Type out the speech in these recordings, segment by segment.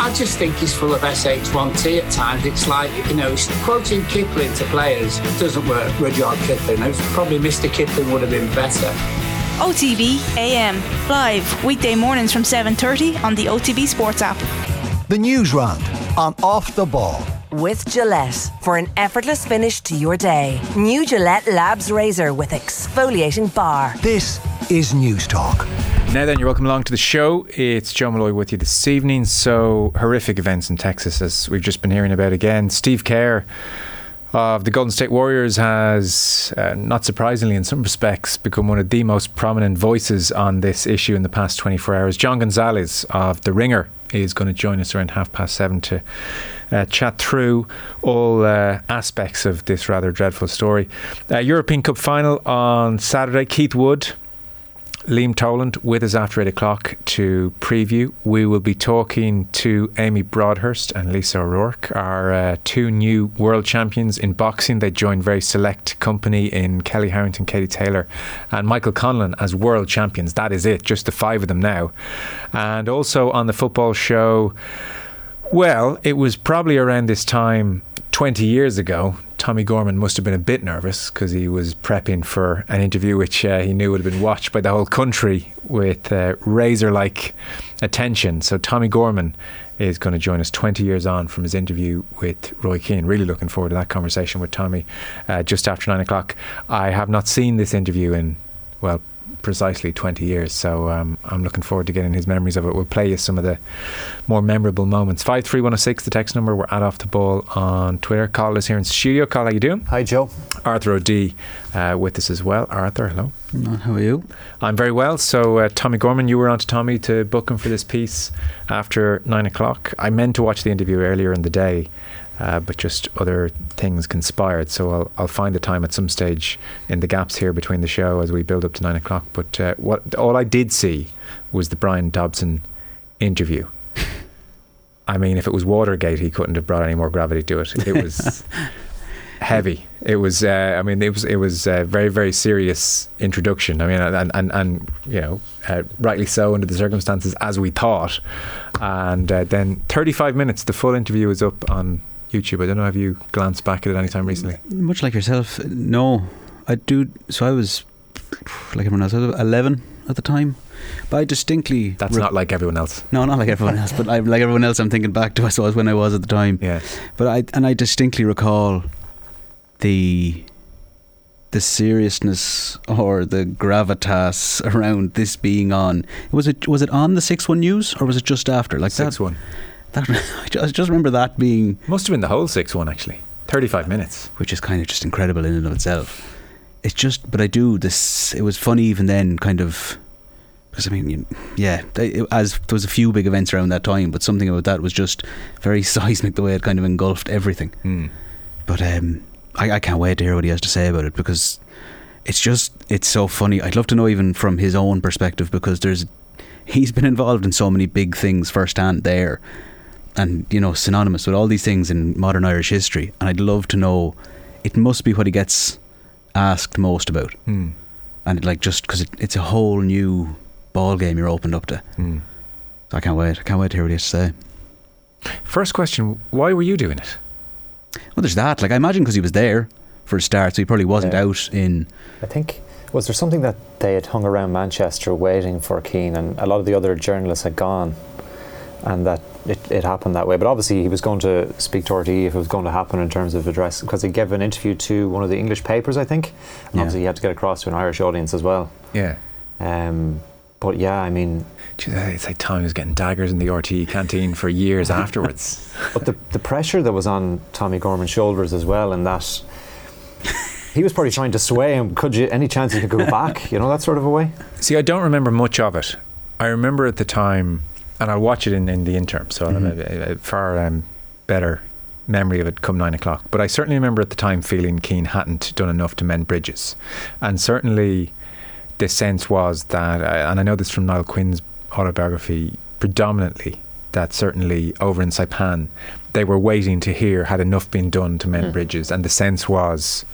I just think he's full of SH1T at times. It's like, you know, quoting Kipling to players doesn't work, Rudyard Kipling. Probably Mr. Kipling would have been better. OTB AM, live weekday mornings from 7.30 on the OTB Sports app. The News Round on Off the Ball. With Gillette for an effortless finish to your day. New Gillette Labs Razor with exfoliating bar. This is News Talk. Now then, you're welcome along to the show. It's Joe Molloy with you this evening. So, horrific events in Texas, as we've just been hearing about again. Steve Kerr of the Golden State Warriors has, uh, not surprisingly in some respects, become one of the most prominent voices on this issue in the past 24 hours. John Gonzalez of The Ringer is going to join us around half past seven to uh, chat through all uh, aspects of this rather dreadful story. Uh, European Cup final on Saturday. Keith Wood Liam Toland with us after 8 o'clock to preview. We will be talking to Amy Broadhurst and Lisa O'Rourke, our uh, two new world champions in boxing. They joined very select company in Kellie Harrington, Katie Taylor, and Michael Conlan as world champions. That is it, just the five of them now. And also on the football show, well, it was probably around this time 20 years ago, Tommy Gorman must have been a bit nervous because he was prepping for an interview which uh, he knew would have been watched by the whole country with uh, razor like attention. So, Tommy Gorman is going to join us 20 years on from his interview with Roy Keane. Really looking forward to that conversation with Tommy uh, just after nine o'clock. I have not seen this interview in, well, precisely 20 years. So um, I'm looking forward to getting his memories of it. We'll play you some of the more memorable moments. 53106, the text number. We're at Off the Ball on Twitter. Carl is here in studio. Carl, how you doing? Hi, Joe. Arthur O'D uh, with us as well. Arthur, hello. How are you? I'm very well. So, uh, Tommy Gorman, you were on to Tommy to book him for this piece after nine o'clock. I meant to watch the interview earlier in the day uh, but just other things conspired. So I'll, I'll find the time at some stage in the gaps here between the show as we build up to nine o'clock. But uh, what all I did see was the Bryan Dobson interview. I mean, if it was Watergate, he couldn't have brought any more gravity to it. It was heavy. It was. Uh, I mean, it was. It was a very, very serious introduction. I mean, and and, and you know, uh, rightly so under the circumstances, as we thought. And uh, then 35 minutes. The full interview is up on YouTube. I don't know Have you glanced back at it any time recently. Much like yourself, no. I do. So I was like everyone else. I was eleven at the time, but I distinctly. That's re- not like everyone else. No, not like everyone else. But I, like everyone else, I'm thinking back to I suppose when I was at the time. Yeah. But I and I distinctly recall the the seriousness or the gravitas around this being on. Was it was it on the six one news or was it just after? Like six one. That, I just remember that being must have been the whole six one actually, thirty five minutes, which is kind of just incredible in and of itself. It's just, but I do this. It was funny even then, kind of, because I mean, yeah, it, as there was a few big events around that time, but something about that was just very seismic the way it kind of engulfed everything. Mm. But um, I, I can't wait to hear what he has to say about it because it's just it's so funny. I'd love to know even from his own perspective because there's he's been involved in so many big things firsthand there and you know synonymous with all these things in modern Irish history. And I'd love to know. It must be what he gets asked most about, mm. and like just because it, it's a whole new ball game you're opened up to. Mm. So I can't wait. I can't wait to hear what he has to say. First question: Why were you doing it? Well, there's that. Like I imagine because he was there for a start, so he probably wasn't yeah. out in. I think was there something that they had hung around Manchester waiting for Keane, and a lot of the other journalists had gone, and that it, it happened that way. But obviously, he was going to speak to RTE if it was going to happen in terms of address, because he gave an interview to one of the English papers, I think. And yeah. obviously, he had to get across to an Irish audience as well. Yeah. Um, but yeah, I mean, it's like Tommy was getting daggers in the RTE canteen for years afterwards. But the the pressure that was on Tommy Gorman's shoulders as well, and that he was probably trying to sway him. Could you any chance he could go back? You know that sort of a way. See, I don't remember much of it. I remember at the time and I'll watch it in, in the interim, so mm-hmm. I'll have a, far um, better memory of it come nine o'clock. But I certainly remember at the time feeling Keane hadn't done enough to mend bridges, and certainly the sense was that, uh, and I know this from Niall Quinn's autobiography, predominantly that certainly over in Saipan they were waiting to hear had enough been done to mend mm. bridges, and the sense was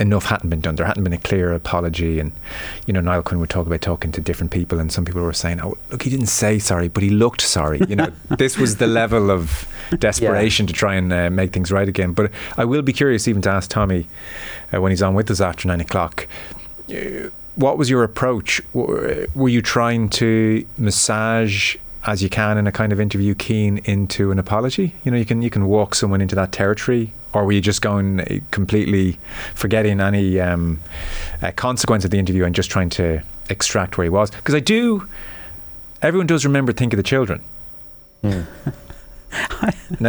enough hadn't been done. There hadn't been a clear apology, and you know, Niall Quinn would talk about talking to different people, and some people were saying, "Oh, look, he didn't say sorry, but he looked sorry." You know, this was the level of desperation to try and uh, make things right again. But I will be curious even to ask Tommy uh, when he's on with us after nine o'clock. Uh, what was your approach? Were were you trying to massage as you can in a kind of interview Keane into an apology? You know, you can you can walk someone into that territory, or were you just going uh, completely forgetting any um, uh, consequence of the interview and just trying to extract where he was? Because I do. Everyone does remember "Think of the Children." now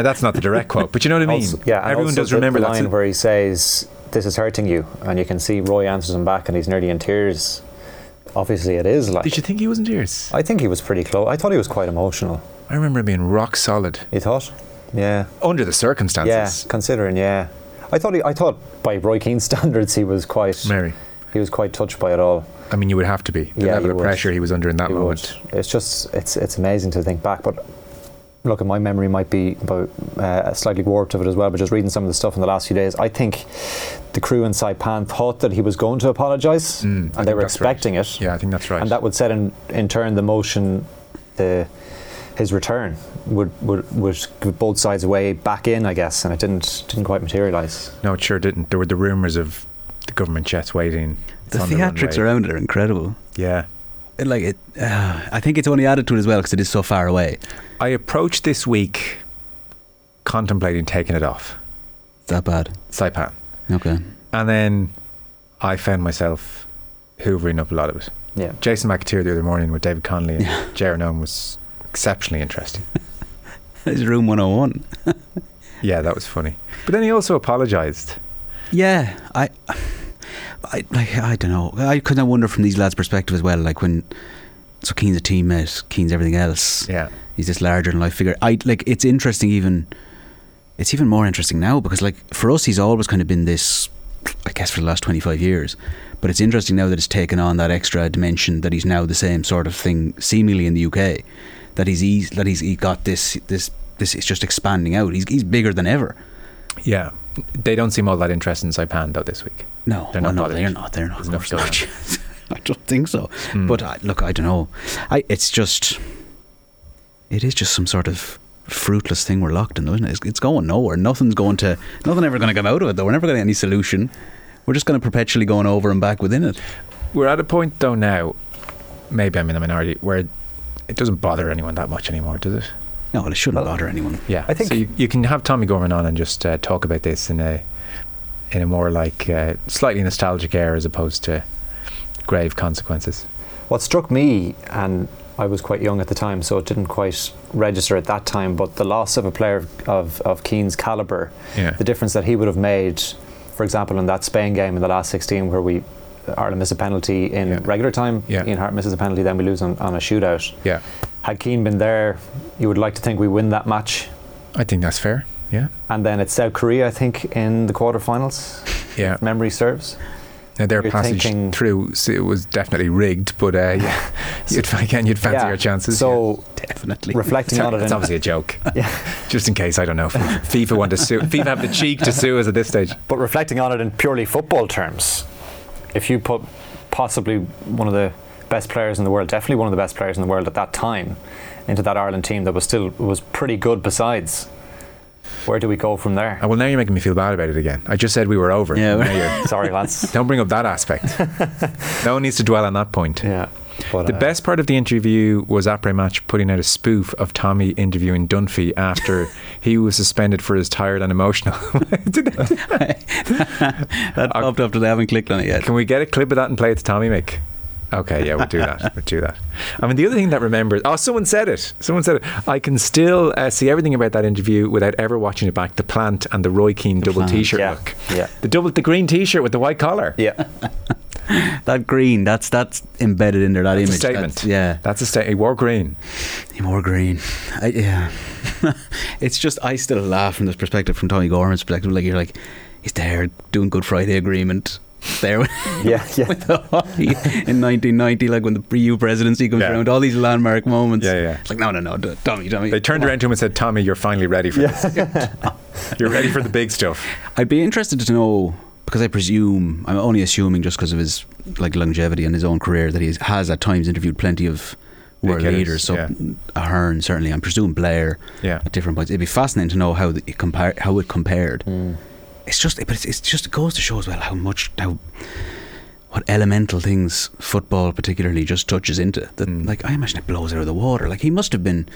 that's not the direct quote, but you know what I mean. Also- yeah, everyone does the- remember the that. line where he says, "This is hurting you," and you can see Roy answers him back, and he's nearly in tears. Obviously, it is like. Did you think he was in tears? I think he was pretty close. I thought he was quite emotional. I remember him being rock solid You thought? Yeah. under the circumstances. Yeah, considering, yeah. I thought he, I thought by Roy Keane's standards he was quite Mary. he was quite touched by it all. I mean, you would have to be the Yeah, level of would. pressure he was under in that moment. would. It's just it's it's amazing to think back, but look, my memory might be about uh, slightly warped of it as well. But just reading some of the stuff in the last few days, I think the crew in Saipan thought that he was going to apologise, Mm, and think they were that's right. expecting it. Yeah, I think that's right. and that would set in in turn the motion the his return would would would give both sides away back in I guess and it didn't didn't quite materialize no, it sure didn't. There were the rumours of the government jets waiting. The theatrics runway. around it are incredible. Yeah. It, like it, uh, I think it's only added to it as well because it is so far away. I approached this week contemplating taking it off It's that bad. Saipan. Okay. And then I found myself hoovering up a lot of it. yeah Jason McAteer the other morning with David Connolly and Jaron Owen was exceptionally interesting. It's room 101. Yeah, that was funny. But then he also apologised. Yeah, I, I like I don't know. I kind of wonder from these lads' perspective as well. Like when, so Keane's a teammate, Keane's everything else. Yeah. He's this larger than life figure. I like it's interesting. Even it's even more interesting now because like for us, he's always kind of been this. I guess for the last twenty five years, but it's interesting now that it's taken on that extra dimension that he's now the same sort of thing, seemingly in the UK. That he's, he's that he's he got this this this. It's just expanding out. He's he's bigger than ever. Yeah. They don't seem all that interested in Saipan though this week. No, They're well, not no, they're not. They're not. There's enough. I don't think so. Mm. But I, look, I don't know. I it's just it is just some sort of fruitless thing we're locked in, though, isn't it? It's, it's going nowhere. Nothing's going to. Nothing ever going to come out of it, though. We're never going to get any solution. We're just going to perpetually going over and back within it. We're at a point though now, maybe I'm in the minority, where it doesn't bother anyone that much anymore, does it? No, well, it shouldn't Well, bother anyone. Yeah, I think- so. You, you can have Tommy Gorman on and just uh, talk about this in a in a more like uh, slightly nostalgic air as opposed to grave consequences. what struck me and I was quite young at the time so it didn't quite register at that time but the loss of a player of, of Keane's calibre Yeah, the difference that he would have made for example in that Spain game in the last 16 where we Ireland miss a penalty in Yeah. regular time Yeah. Ian Harte misses a penalty then we lose on, on a shootout yeah. had Keane been there you would like to think we win that match I think that's fair. Yeah, and then it's South Korea I think in the quarterfinals yeah. if memory serves Now their You're passage thinking- through so it was definitely rigged, but uh, yeah, you'd, again you'd fancy Yeah. your chances. so Definitely. reflecting on it It's obviously a joke. Yeah. Just in case, I don't know. FIFA want to sue. FIFA have the cheek to sue us at this stage. But reflecting on it in purely football terms, if you put possibly one of the best players in the world, definitely one of the best players in the world at that time, into that Ireland team that was still was pretty good besides, where do we go from there? Uh, well, now you're making me feel bad about it again. I just said we were over. Yeah, Sorry, Lance. don't bring up that aspect. no one needs to dwell on that point. yeah. But, The uh, best part of the interview was Après Match putting out a spoof of Tommy interviewing Dunphy after he was suspended for his tired and emotional. Did they- that popped up, but I haven't clicked on it yet. Can we get a clip of that and play it to Tommy Mick? Okay, yeah, we'll do that. We'll do that. I mean, the other thing that remembers. Oh, someone said it. Someone said it. I can still uh, see everything about that interview without ever watching it back. The plant and the Roy Keane double plant. T-shirt Yeah. look. Yeah. The double, the green T-shirt with the white collar. Yeah. That green, that's that's embedded in there. That That's a image. statement. That's- yeah. That's a state. He wore green. More green. I, yeah. it's just, I still laugh from this perspective, from Tommy Gorman's perspective. Like, you're like, he's there doing Good Friday Agreement. There with, Yeah. Yeah. with the Haughey in 1990, like when the EU presidency comes Yeah. around, all these landmark moments. Yeah, yeah. It's like, no, no, no, Tommy, Tommy. They turned around to him and said, "Tommy, you're finally ready for this. you're ready for the big stuff." I'd be interested to know because I presume I'm only assuming just because of his like longevity and his own career that he has at times interviewed plenty of Big world hitters, leaders. So yeah. Ahern certainly, I'm presuming Blair Yeah. at different points. It'd be fascinating to know how the- it compare how it compared. Mm. It's just, but it's, it's just it goes to show as well how much how what elemental things football particularly just touches into. That Mm. like I imagine it blows out of the water. Like he must have been.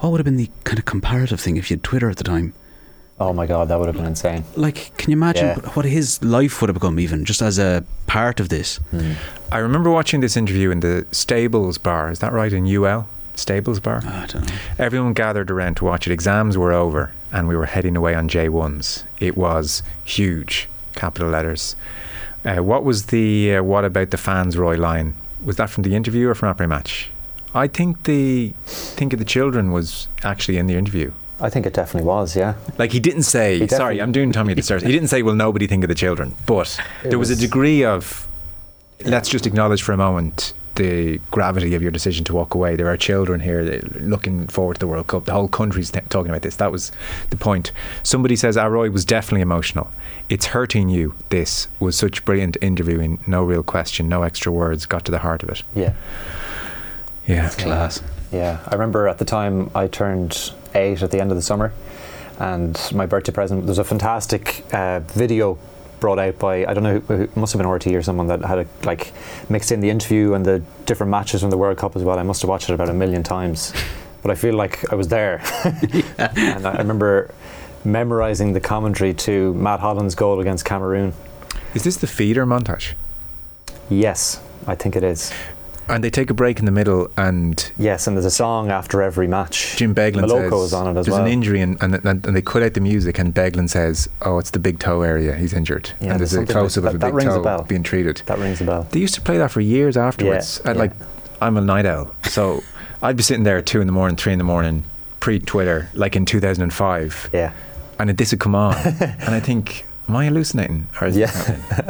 What would have been the kind of comparative thing if you had Twitter at the time? Oh my god, that would have been insane. Like, can you imagine Yeah. what his life would have become, even just as a part of this? Mm. I remember watching this interview in the Stables Bar. Is that right in UL? Stables Bar. I don't know. Everyone gathered around to watch it. Exams were over, and we were heading away on J1s. It was huge, capital letters. Uh, what was the uh, "What about the fans" Roy line? Was that from the interview or from after match? I think the think of the children was actually in the interview. I think it definitely was. Yeah. Like he didn't say, He sorry, I'm doing Tommy start. He didn't say, "Will nobody think of the children?" But It there was, a degree of, let's just acknowledge for a moment the gravity of your decision to walk away. There are children here looking forward to the World Cup. The whole country's t- talking about this. That was the point. Somebody says, "Ah, Roy was definitely emotional. It's hurting you." This was such brilliant interviewing. No real question. No extra words. Got to the heart of it. Yeah. Yeah. Class. Yeah, I remember at the time I turned eight at the end of the summer, and my birthday present there was a fantastic uh, video brought out by I don't know who, it must have been RT or someone that had a, like mixed in the interview and the different matches from the World Cup as well. I must have watched it about a million times, but I feel like I was there, and I remember memorizing the commentary to Matt Holland's goal against Cameroon. Is this the feeder montage? Yes, I think it is. And they take a break in the middle, and Yes, and there's a song after every match. Jim Beglin Maloko says is on it as there's well. an injury, and, and, and they cut out the music, and Beglin says, "Oh, it's the big toe area. He's injured." Yeah, and there's there's a close up of a big a toe bell. being treated. That rings a bell. They used to play that for years afterwards. Yeah, yeah. like, I'm a night owl, so I'd be sitting there at two in the morning, three in the morning, pre-Twitter, like in 2005, Yeah. and this would come on, and I think. Am I hallucinating? Or is Yeah.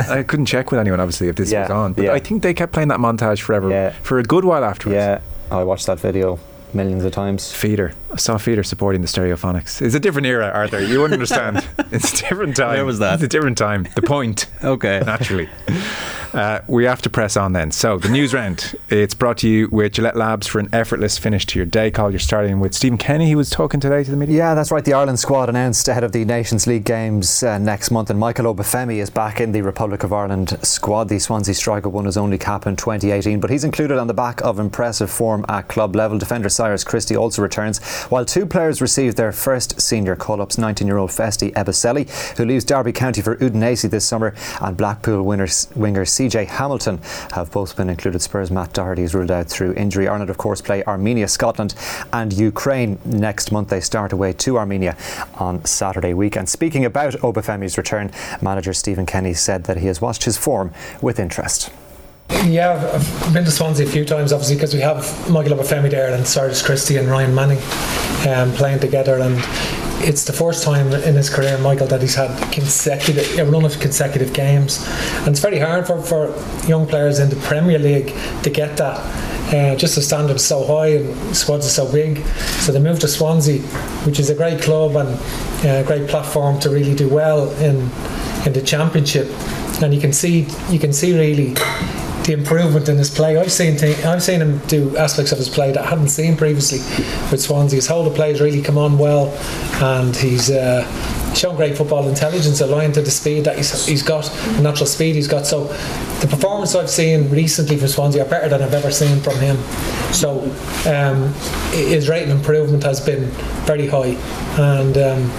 I couldn't check with anyone, obviously, if this Yeah, was on. But yeah. I think they kept playing that montage forever, Yeah. for a good while afterwards. Yeah, I watched that video millions of times. Feeder. I saw Feeder supporting the Stereophonics. It's a different era, Arthur. You wouldn't understand. it's a different time. Where was that? It's a different time. The point, Okay. naturally. Uh, we have to press on then. So, the news round. It's brought to you with Gillette Labs for an effortless finish to your day. Carl you're starting with Stephen Kenny, who was talking today to the media. Yeah, that's right. The Ireland squad announced ahead of the Nations League games uh, next month, and Michael Obafemi is back in the Republic of Ireland squad. The Swansea striker won his only cap in 2018, but he's included on the back of impressive form at club level. Defender Cyrus Christie also returns, while two players received their first senior call-ups. 19-year-old Festy Ebosele, who leaves Derby County for Udinese this summer, and Blackpool winner, winger CJ Hamilton have both been included. Spurs Matt Doherty is ruled out through injury. Ireland, of course, play Armenia, Scotland, and Ukraine next month. They start away to Armenia on Saturday week. And speaking about Obafemi's return, manager Stephen Kenny said that he has watched his form with interest. Yeah, I've been to Swansea a few times, obviously, because we have Michael Obafemi there and Cyrus Christie and Ryan Manning um, playing together. And it's the first time in his career, Michael, that he's had consecutive a run of consecutive games. And it's very hard for, for young players in the Premier League to get that. Uh, just the standard's so high and squads are so big. So they moved to Swansea, which is a great club and a great platform to really do well in in the championship. And you can see you can see really the improvement in his play. I've seen I've seen him do aspects of his play that I hadn't seen previously with Swansea. His whole of play has really come on well, and he's uh, shown great football intelligence, aligned to the speed that he's, he's got, the natural speed he's got. So the performance I've seen recently from Swansea are better than I've ever seen from him. So um, his rate of improvement has been very high, and um,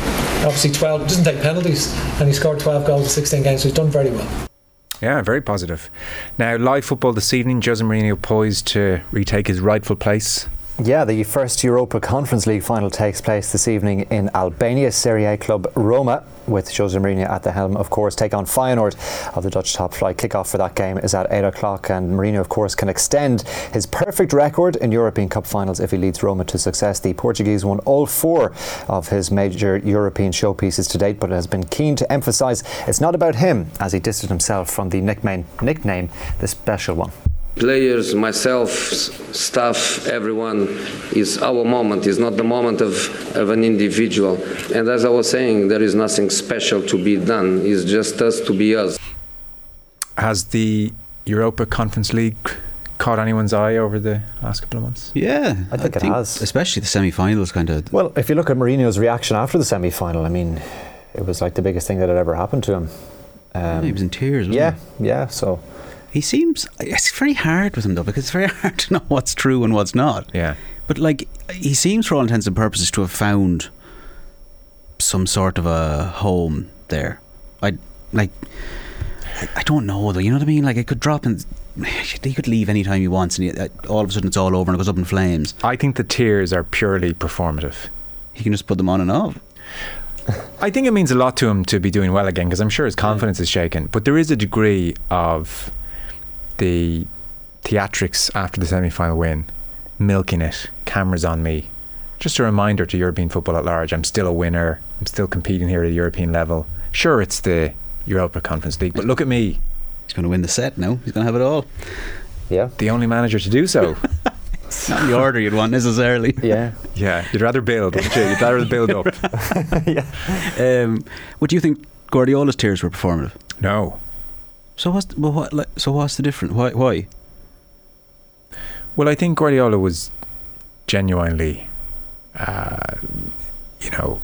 obviously 12 doesn't take penalties, and he scored 12 goals in 16 games, so he's done very well. Yeah, very positive. Now, live football this evening. Jose Mourinho poised to retake his rightful place. Yeah, the first Europa Conference League final takes place this evening in Albania. Serie A club Roma, with Jose Mourinho at the helm, of course, take on Feyenoord of the Dutch top flight. Kick-off for that game is at 8 o'clock, and Mourinho, of course, can extend his perfect record in European Cup finals if he leads Roma to success. The Portuguese won all four of his major European showpieces to date, but has been keen to emphasise it's not about him, as he distanced himself from the nickname, nickname the special one. Players, myself, staff, everyone, is our moment. It's not the moment of, of an individual. And as I was saying, there is nothing special to be done. It's just us to be us. Has the Europa Conference League caught anyone's eye over the last couple of months? Yeah, I think it has. Especially the semi-finals, kind of. Well, if you look at Mourinho's reaction after the semi final, I mean, it was like the biggest thing that had ever happened to him. Um, he was in tears. Wasn't yeah, he? yeah. So he seems. It's very hard with him though, because it's very hard to know what's true and what's not. Yeah. But like, he seems, for all intents and purposes, to have found some sort of a home there. I like. I, don't know though. You know what I mean? Like, it could drop and he could leave anytime he wants, and he, uh, all of a sudden it's all over and it goes up in flames. I think the tears are purely performative. He can just put them on and off. I think it means a lot to him to be doing well again because I'm sure his confidence is shaken. But there is a degree of the theatrics after the semi final win, milking it, cameras on me. Just a reminder to European football at large I'm still a winner. I'm still competing here at a European level. Sure, it's the Europa Conference League, but look at me. He's going to win the set now. He's going to have it all. Yeah. The only manager to do so. Not the order you'd want necessarily. Yeah. yeah, you'd rather build, wouldn't you? You'd rather build up. yeah. Um, what do you think Guardiola's tears were performative? No. So what's well, what? Like, so what's the difference? Why? Why? Well, I think Guardiola was genuinely, uh, you know,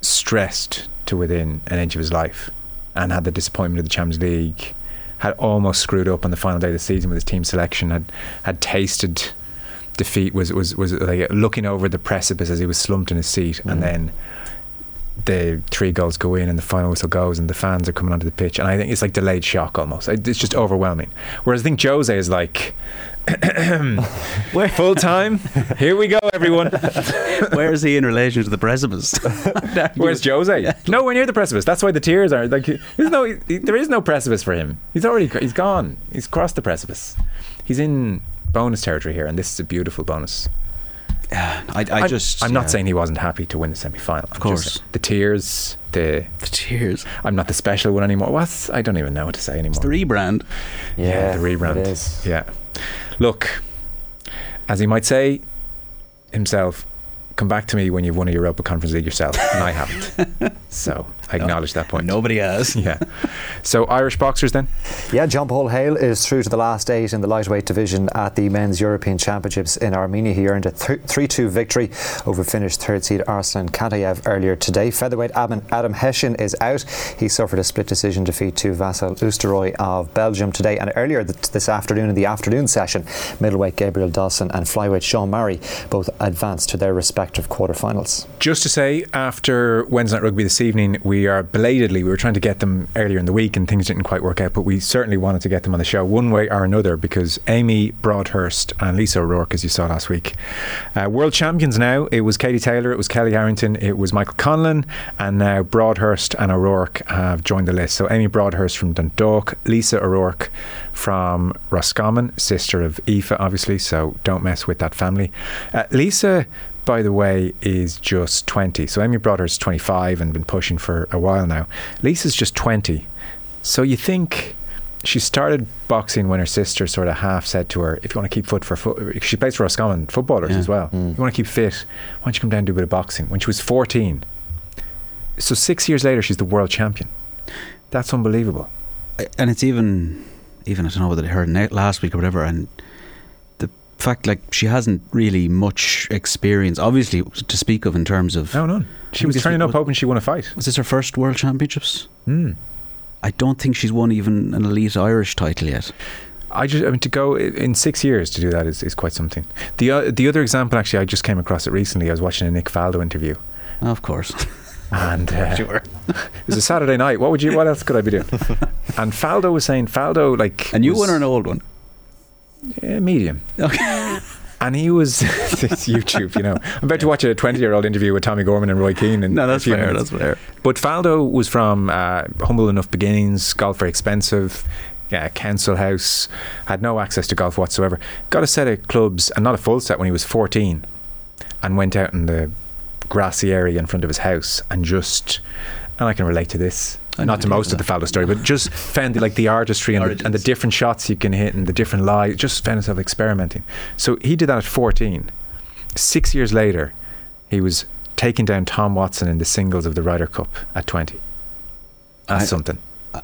stressed to within an inch of his life, and had the disappointment of the Champions League. Had almost screwed up on the final day of the season with his team selection. Had had tasted defeat. Was was was like looking over the precipice as he was slumped in his seat, Mm. and then the three goals go in and the final whistle goes and the fans are coming onto the pitch. And I think it's like delayed shock almost. It's just overwhelming. Whereas I think Jose is like full time. Here we go everyone. Where is he in relation to the precipice? where's Jose? Nowhere near the precipice. That's why the tears are like there's no he, there is no precipice for him. He's already he's gone. He's crossed the precipice. He's in bonus territory here and this is a beautiful bonus I, I I'm- just. I'm not yeah. saying he wasn't happy to win the semi final. Of course. the tears, the the tears. I'm not the special one anymore. What's I don't even know what to say anymore. It's the rebrand. yeah, the rebrand. It is. Yeah, look, as he might say himself, come back to me when you've won a Europa Conference League yourself, and I haven't. so I acknowledge that point. Nobody has. Yeah. So Irish boxers then. Yeah, John Paul Hale is through to the last eight in the lightweight division at the Men's European Championships in Armenia. He earned a 3 2 victory over Finnish third seed Arslan Kantayev earlier today. Featherweight Adam, Adam Hession is out. He suffered a split decision defeat to Vasil Oosteroy of Belgium today. And earlier th- this afternoon, in the afternoon session, middleweight Gabriel Dossen and flyweight Sean Murray both advanced to their respective quarterfinals. Just to say, after Wednesday Night Rugby this evening, we are belatedly, we were trying to get them earlier in the week and things didn't quite work out, but we certainly wanted to get them on the show one way or another because Amy Broadhurst and Lisa O'Rourke, as you saw last week, uh, world champions now. It was Katie Taylor, it was Kellie Harrington, it was Michael Conlan, and now Broadhurst and O'Rourke have joined the list. So Amy Broadhurst from Dundalk, Lisa O'Rourke from Roscommon, sister of Aoife, obviously, so don't mess with that family. Uh, Lisa by the way, is just 20. So Broadhurst is 25 and been pushing for a while now. Lisa's just 20. So you think she started boxing when her sister sort of half said to her, if you want to keep foot for foot, uh, she plays for Roscommon footballers Yeah. as well. Mm. You want to keep fit, why don't you come down and do a bit of boxing? When she was 14. So six years later, she's the world champion. That's unbelievable. and it's even even I don't know whether I heard last week or whatever, and fact like she hasn't really much experience, obviously to speak of in terms of. No, none. She was turning was- up hoping she won a fight. Was this her first World Championships? Mm. I don't think she's won even an elite Irish title yet. I just, I mean, to go in six years to do that is, is quite something. The uh, the other example, actually, I just came across it recently. I was watching a Nick Faldo interview, Of course, and uh, sure. it was a Saturday night. What would you? What else could I be doing? and Faldo was saying, Faldo, like A new was- one or an old one? Yeah, medium. Okay. And he was it's YouTube, you know. I'm about to watch a 20 year old interview with Tommy Gorman and Roy Keane. In No, that's fair. minutes. That's fair. But Faldo was from uh, humble enough beginnings, golf very expensive, yeah, council house, had no access to golf whatsoever. Got a set of clubs, and not a full set when he was 14, and went out in the grassy area in front of his house and just, and I can relate to this, I not to most did of the Faldo story, but just found like the artistry and the, and the different shots you can hit and the different lies. Just found himself experimenting. So he did that at 14. Six years later, he was taking down Tom Watson in the singles of the Ryder Cup at 20. That's I- something.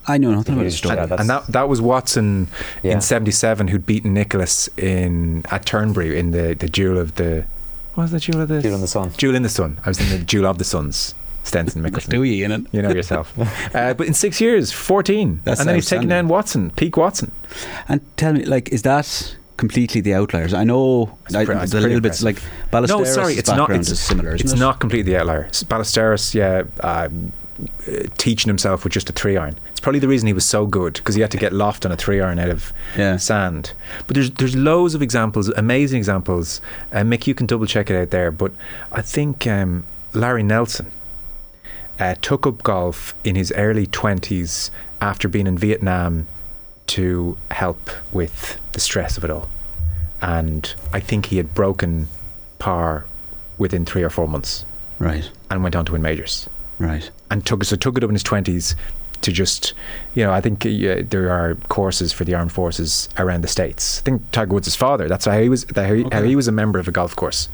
I know nothing about his story. And, and that that was Watson Yeah. in '77 who'd beaten Nicklaus in at Turnberry in the the duel of the what was the duel of the Duel in the Sun. Duel in the Sun. I was in the duel of the Suns. Stenson Mickelson. Do you in it? You know yourself. uh, but in six years, 14. That's and then he's taking outstanding. down Watson, peak Watson. And tell me, like, is that completely the outliers? I know I, pre- it's a little bit like Ballesteros' no, sorry, it's not. It's, is similar. Isn't it's it? not completely the outlier. Ballesteros, yeah, uh, uh, teaching himself with just a three iron. It's probably the reason he was so good because he had to get loft on a three iron out of Yeah. sand. But there's there's loads of examples, amazing examples. Uh, Mick, you can double check it out there. But I think um, Larry Nelson uh, took up golf in his early twenties after being in Vietnam to help with the stress of it all. And I think he had broken par within three or four months Right, and went on to win majors right. and took so took it up in his twenties to just you know I think uh, there are courses for the armed forces around the states. I think Tiger Woods' father. That's how he was. How he, how he was a member of a golf course,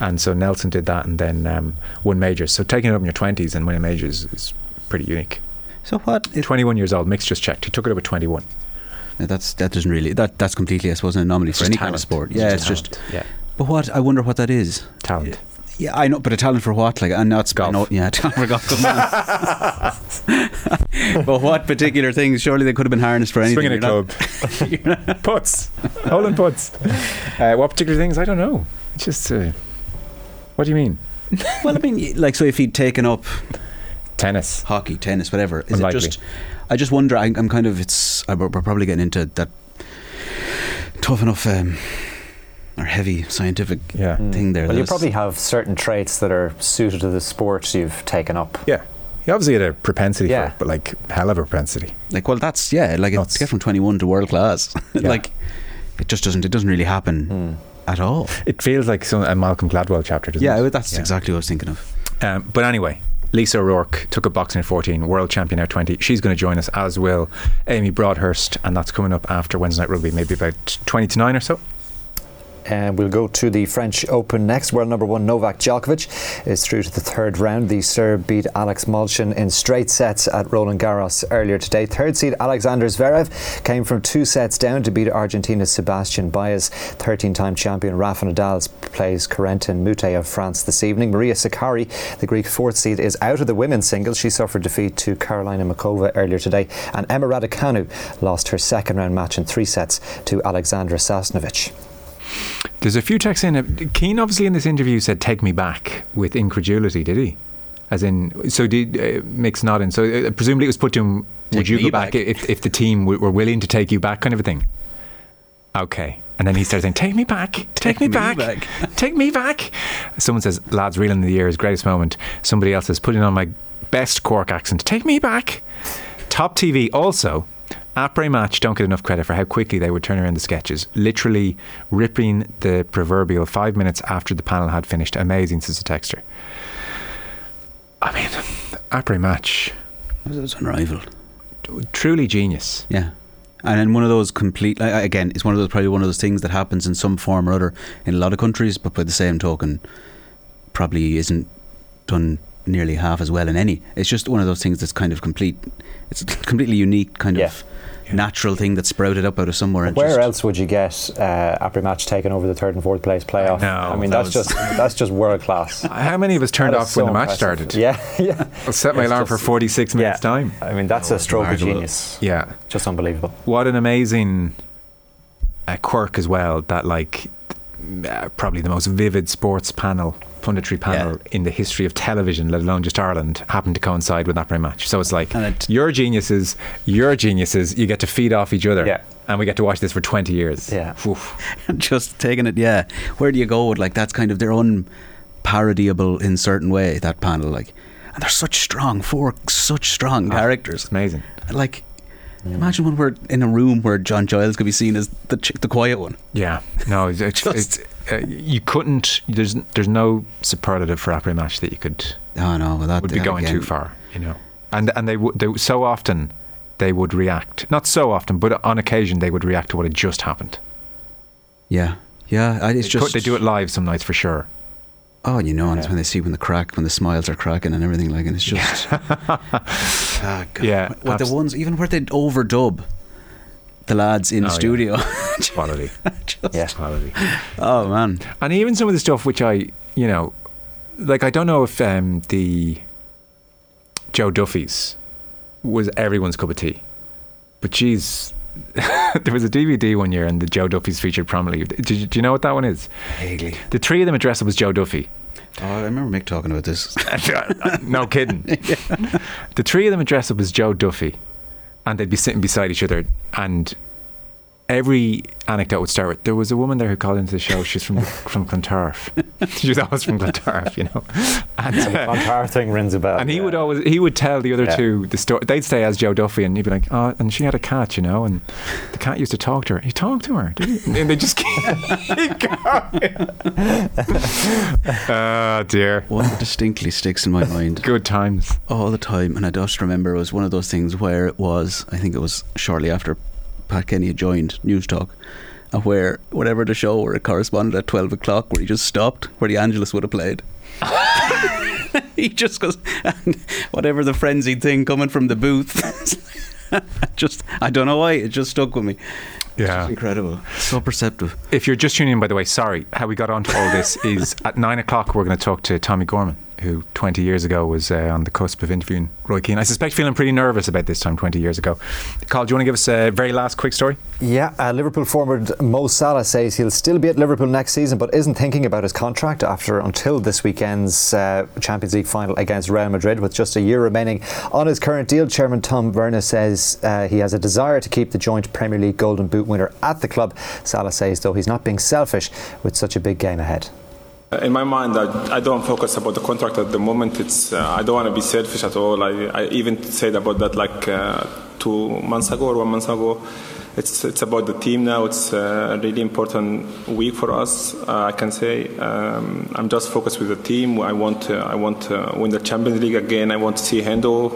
and so Nelson did that and then um, won majors. So taking it up in your twenties and winning majors is pretty unique. So what? It, Twenty one years old. Mick's just checked. He took it up at twenty one. that's that doesn't really that that's completely I suppose an anomaly for any kind of sport. Yeah, it's just. yeah But what I wonder what that is. talent. Yeah, I know, but a talent for what? Like, and that's Golf. I know- yeah, talent for golf. Man. but what particular things? Surely they could have been harnessed for anything. Swinging a club, not- putts, holding putts. Uh, what particular things? I don't know. It's just. Uh, what do you mean? well, I mean, like, so if he'd taken up Tennis. hockey, tennis, whatever, is Unlikely. it just? I just wonder. I, I'm kind of. It's. I, we're probably getting into that tough enough um, or heavy scientific Yeah. thing there. Well, you probably have certain traits that are suited to the sports you've taken up. Yeah. He obviously had a propensity Yeah. for it, but like hell of a propensity. like. Well, that's yeah. Like Nuts. to get from 21 to world class, Yeah. like it just doesn't. It doesn't really happen Hmm. at all. It feels like some, a Malcolm Gladwell chapter, doesn't Yeah, it? that's exactly what I was thinking of. Um, but anyway, Lisa O'Rourke took up boxing at 14, world champion at 20. She's going to join us, as will Amy Broadhurst, and that's coming up after Wednesday Night Rugby, maybe about 20 to 9 or so. And we'll go to the French Open next. World number one Novak Djokovic is through to the third round. The Serb beat Alex Molchan in straight sets at Roland Garros earlier today. Third seed Alexander Zverev came from two sets down to beat Argentina's Sebastian Baez. 13 time champion Rafa Nadal plays Corentin Moutet of France this evening. Maria Sakkari, the Greek fourth seed, is out of the women's singles. She suffered defeat to Karolína Muchová earlier today. And Emma Raducanu lost her second round match in three sets to Alexandra Sasnovich. There's a few texts in. Keane, obviously, in this interview said, Take me back with incredulity, did he? As in, so did uh, Mick's nodding. So uh, presumably it was put to him, Would you go back, back. if, if the team w- were willing to take you back, kind of a thing? Okay. And then he starts saying, Take me back, take, Take me, me back, back." take me back. Someone says, Lads, reeling in the year's greatest moment. Somebody else says, Putting on my best Cork accent, take me back. Top TV also. Après match don't get enough credit for how quickly they would turn around the sketches, literally ripping the proverbial five minutes after the panel had finished. Amazing, says a texter. I mean, après match, It's unrivaled. truly genius. Yeah. And then one of those complete, like, again, it's one of those, probably one of those things that happens in some form or other in a lot of countries, but by the same token, probably isn't done nearly half as well in any. It's just one of those things that's kind of complete, it's a completely unique kind Yeah. of natural thing that sprouted up out of somewhere. And Where just, else would you get uh, after match taking over the third and fourth place playoff? know, I mean, that that's just that's just world class. How many of us turned That off is when so the match impressive. started? Yeah, yeah. I'll set my It's alarm for just- 46 minutes yeah. time. I mean, that's a stroke of genius. Yeah. Just unbelievable. What an amazing uh, quirk as well that like uh, probably the most vivid sports panel punditry panel in the history of television let alone just Ireland happened to coincide with that very match so it's like it- your geniuses your geniuses you get to feed off each other Yeah. and we get to watch this for 20 years Yeah. Just taking it, yeah. Where do you go with like that's kind of their unparodiable in certain way that panel like, and they're such strong, four such strong Ah, characters. it's amazing Like, imagine when we're in a room where John Giles could be seen as the ch- the quiet one. yeah no it's, it's, it's, uh, you couldn't there's there's no superlative for après match that you could Oh no, well, that would be going again, too far you know and and they would they, so often they would react. Not so often, but on occasion they would react to what had just happened. Yeah, yeah. It's They just they do it live some nights for sure. Oh, you know, and it's when they see when the crack, when the smiles are cracking and everything, like, and it's just. Ah, God. Yeah, What- what the ones, even where they overdub the lads in Oh, the yeah. studio. Quality. Yeah. Quality. oh man, And even some of the stuff which I, you know, like I don't know if um, the Joe Duffy's was everyone's cup of tea, but geez, there was a DVD one year and the Joe Duffy's featured prominently. Did you, do you know what that one is? vaguely. The three of them address up as Joe Duffy. Oh, I remember Mick talking about this. no kidding. The three of them dress up as Joe Duffy, and they'd be sitting beside each other. And every anecdote would start with, "There was a woman there who called into the show. She's from from Clontarf. she was always from Clontarf, you know." And, The uh, Clontarf thing rings a bell. and he yeah. would always he would tell the other Yeah. two the story. They'd stay as Joe Duffy, and he'd be like, "Oh, and she had a cat, you know, and the cat used to talk to her. He talked to her, did he?" And they just keep going. oh dear, One that distinctly sticks in my mind good times. all the time, and I just remember it was one of those things where it was. I think it was shortly after Pat Kenny had joined News Talk. And where whatever the show where it corresponded at twelve o'clock, where he just stopped, where the Angelus would have played. he just goes, and whatever the frenzied thing coming from the booth. just, I don't know why, it just stuck with me. Yeah. Incredible. So perceptive. If you're just tuning in, by the way, sorry, how we got onto all this is at nine o'clock we're going to talk to Tommy Gorman, who 20 years ago was uh, on the cusp of interviewing Roy Keane. I suspect feeling pretty nervous about this time 20 years ago. Carl, do you want to give us a very last quick story? Yeah, uh, Liverpool forward Mo Salah says he'll still be at Liverpool next season, but isn't thinking about his contract after until this weekend's uh, Champions League final against Real Madrid, with just a year remaining on his current deal. Chairman Tom Werner says uh, he has a desire to keep the joint Premier League Golden Boot winner at the club. Salah says, though, he's not being selfish with such a big game ahead. In my mind, I, I don't focus about the contract at the moment. It's uh, I don't want to be selfish at all. I, I even said about that like uh, two months ago or one month ago. It's it's about the team now. It's a really important week for us. Uh, I can say um, I'm just focused with the team. I want to, I want to win the Champions League again. I want to see Hendo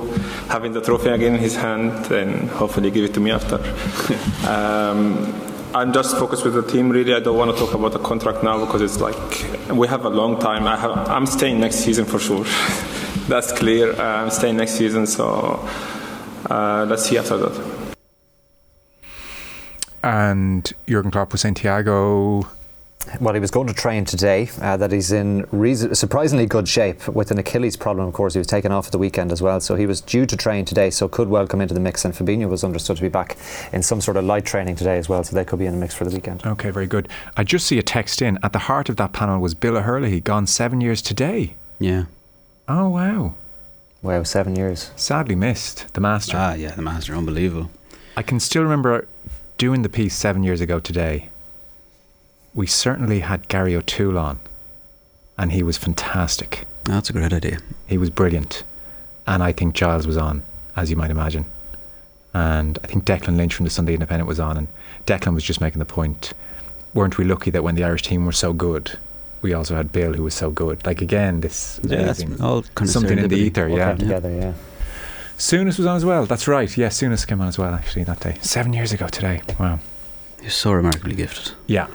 having the trophy again in his hand and hopefully give it to me after. um, I'm just focused with the team. Really, I don't want to talk about the contract now because it's like we have a long time. I have, I'm staying next season for sure. That's clear. I'm staying next season, so uh, let's see after that. And Jurgen Klopp was saying Thiago. Well, he was going to train today, uh, that he's in reason- surprisingly good shape with an Achilles problem, of course. He was taken off at the weekend as well, so he was due to train today, so could well come into the mix. And Fabinho was understood to be back in some sort of light training today as well, so they could be in the mix for the weekend. Okay, very good. I just see a text in. At the heart of that panel was Bill O'Herlihy, gone seven years today. Yeah. Oh, wow. Wow, seven years. Sadly missed. The master. Ah, yeah, the master, unbelievable. I can still remember doing the piece seven years ago today. We certainly had Gary O'Toole on, and he was fantastic. That's a great idea. He was brilliant. And I think Giles was on, as you might imagine. And I think Declan Lynch from the Sunday Independent was on, and Declan was just making the point weren't we lucky that when the Irish team were so good, we also had Bill who was so good? Like, again, this Yeah, amazing. all kind of Something in the ether, yeah. came together, yeah. Souness was on as well. That's right. Yeah, Souness came on as well, actually, that day. Seven years ago today. Wow. You're so remarkably gifted. Yeah.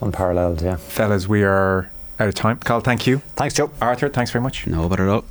Unparalleled, yeah. Fellas, we are out of time. Carl, thank you. Thanks, Joe. Arthur, thanks very much. No, but at all.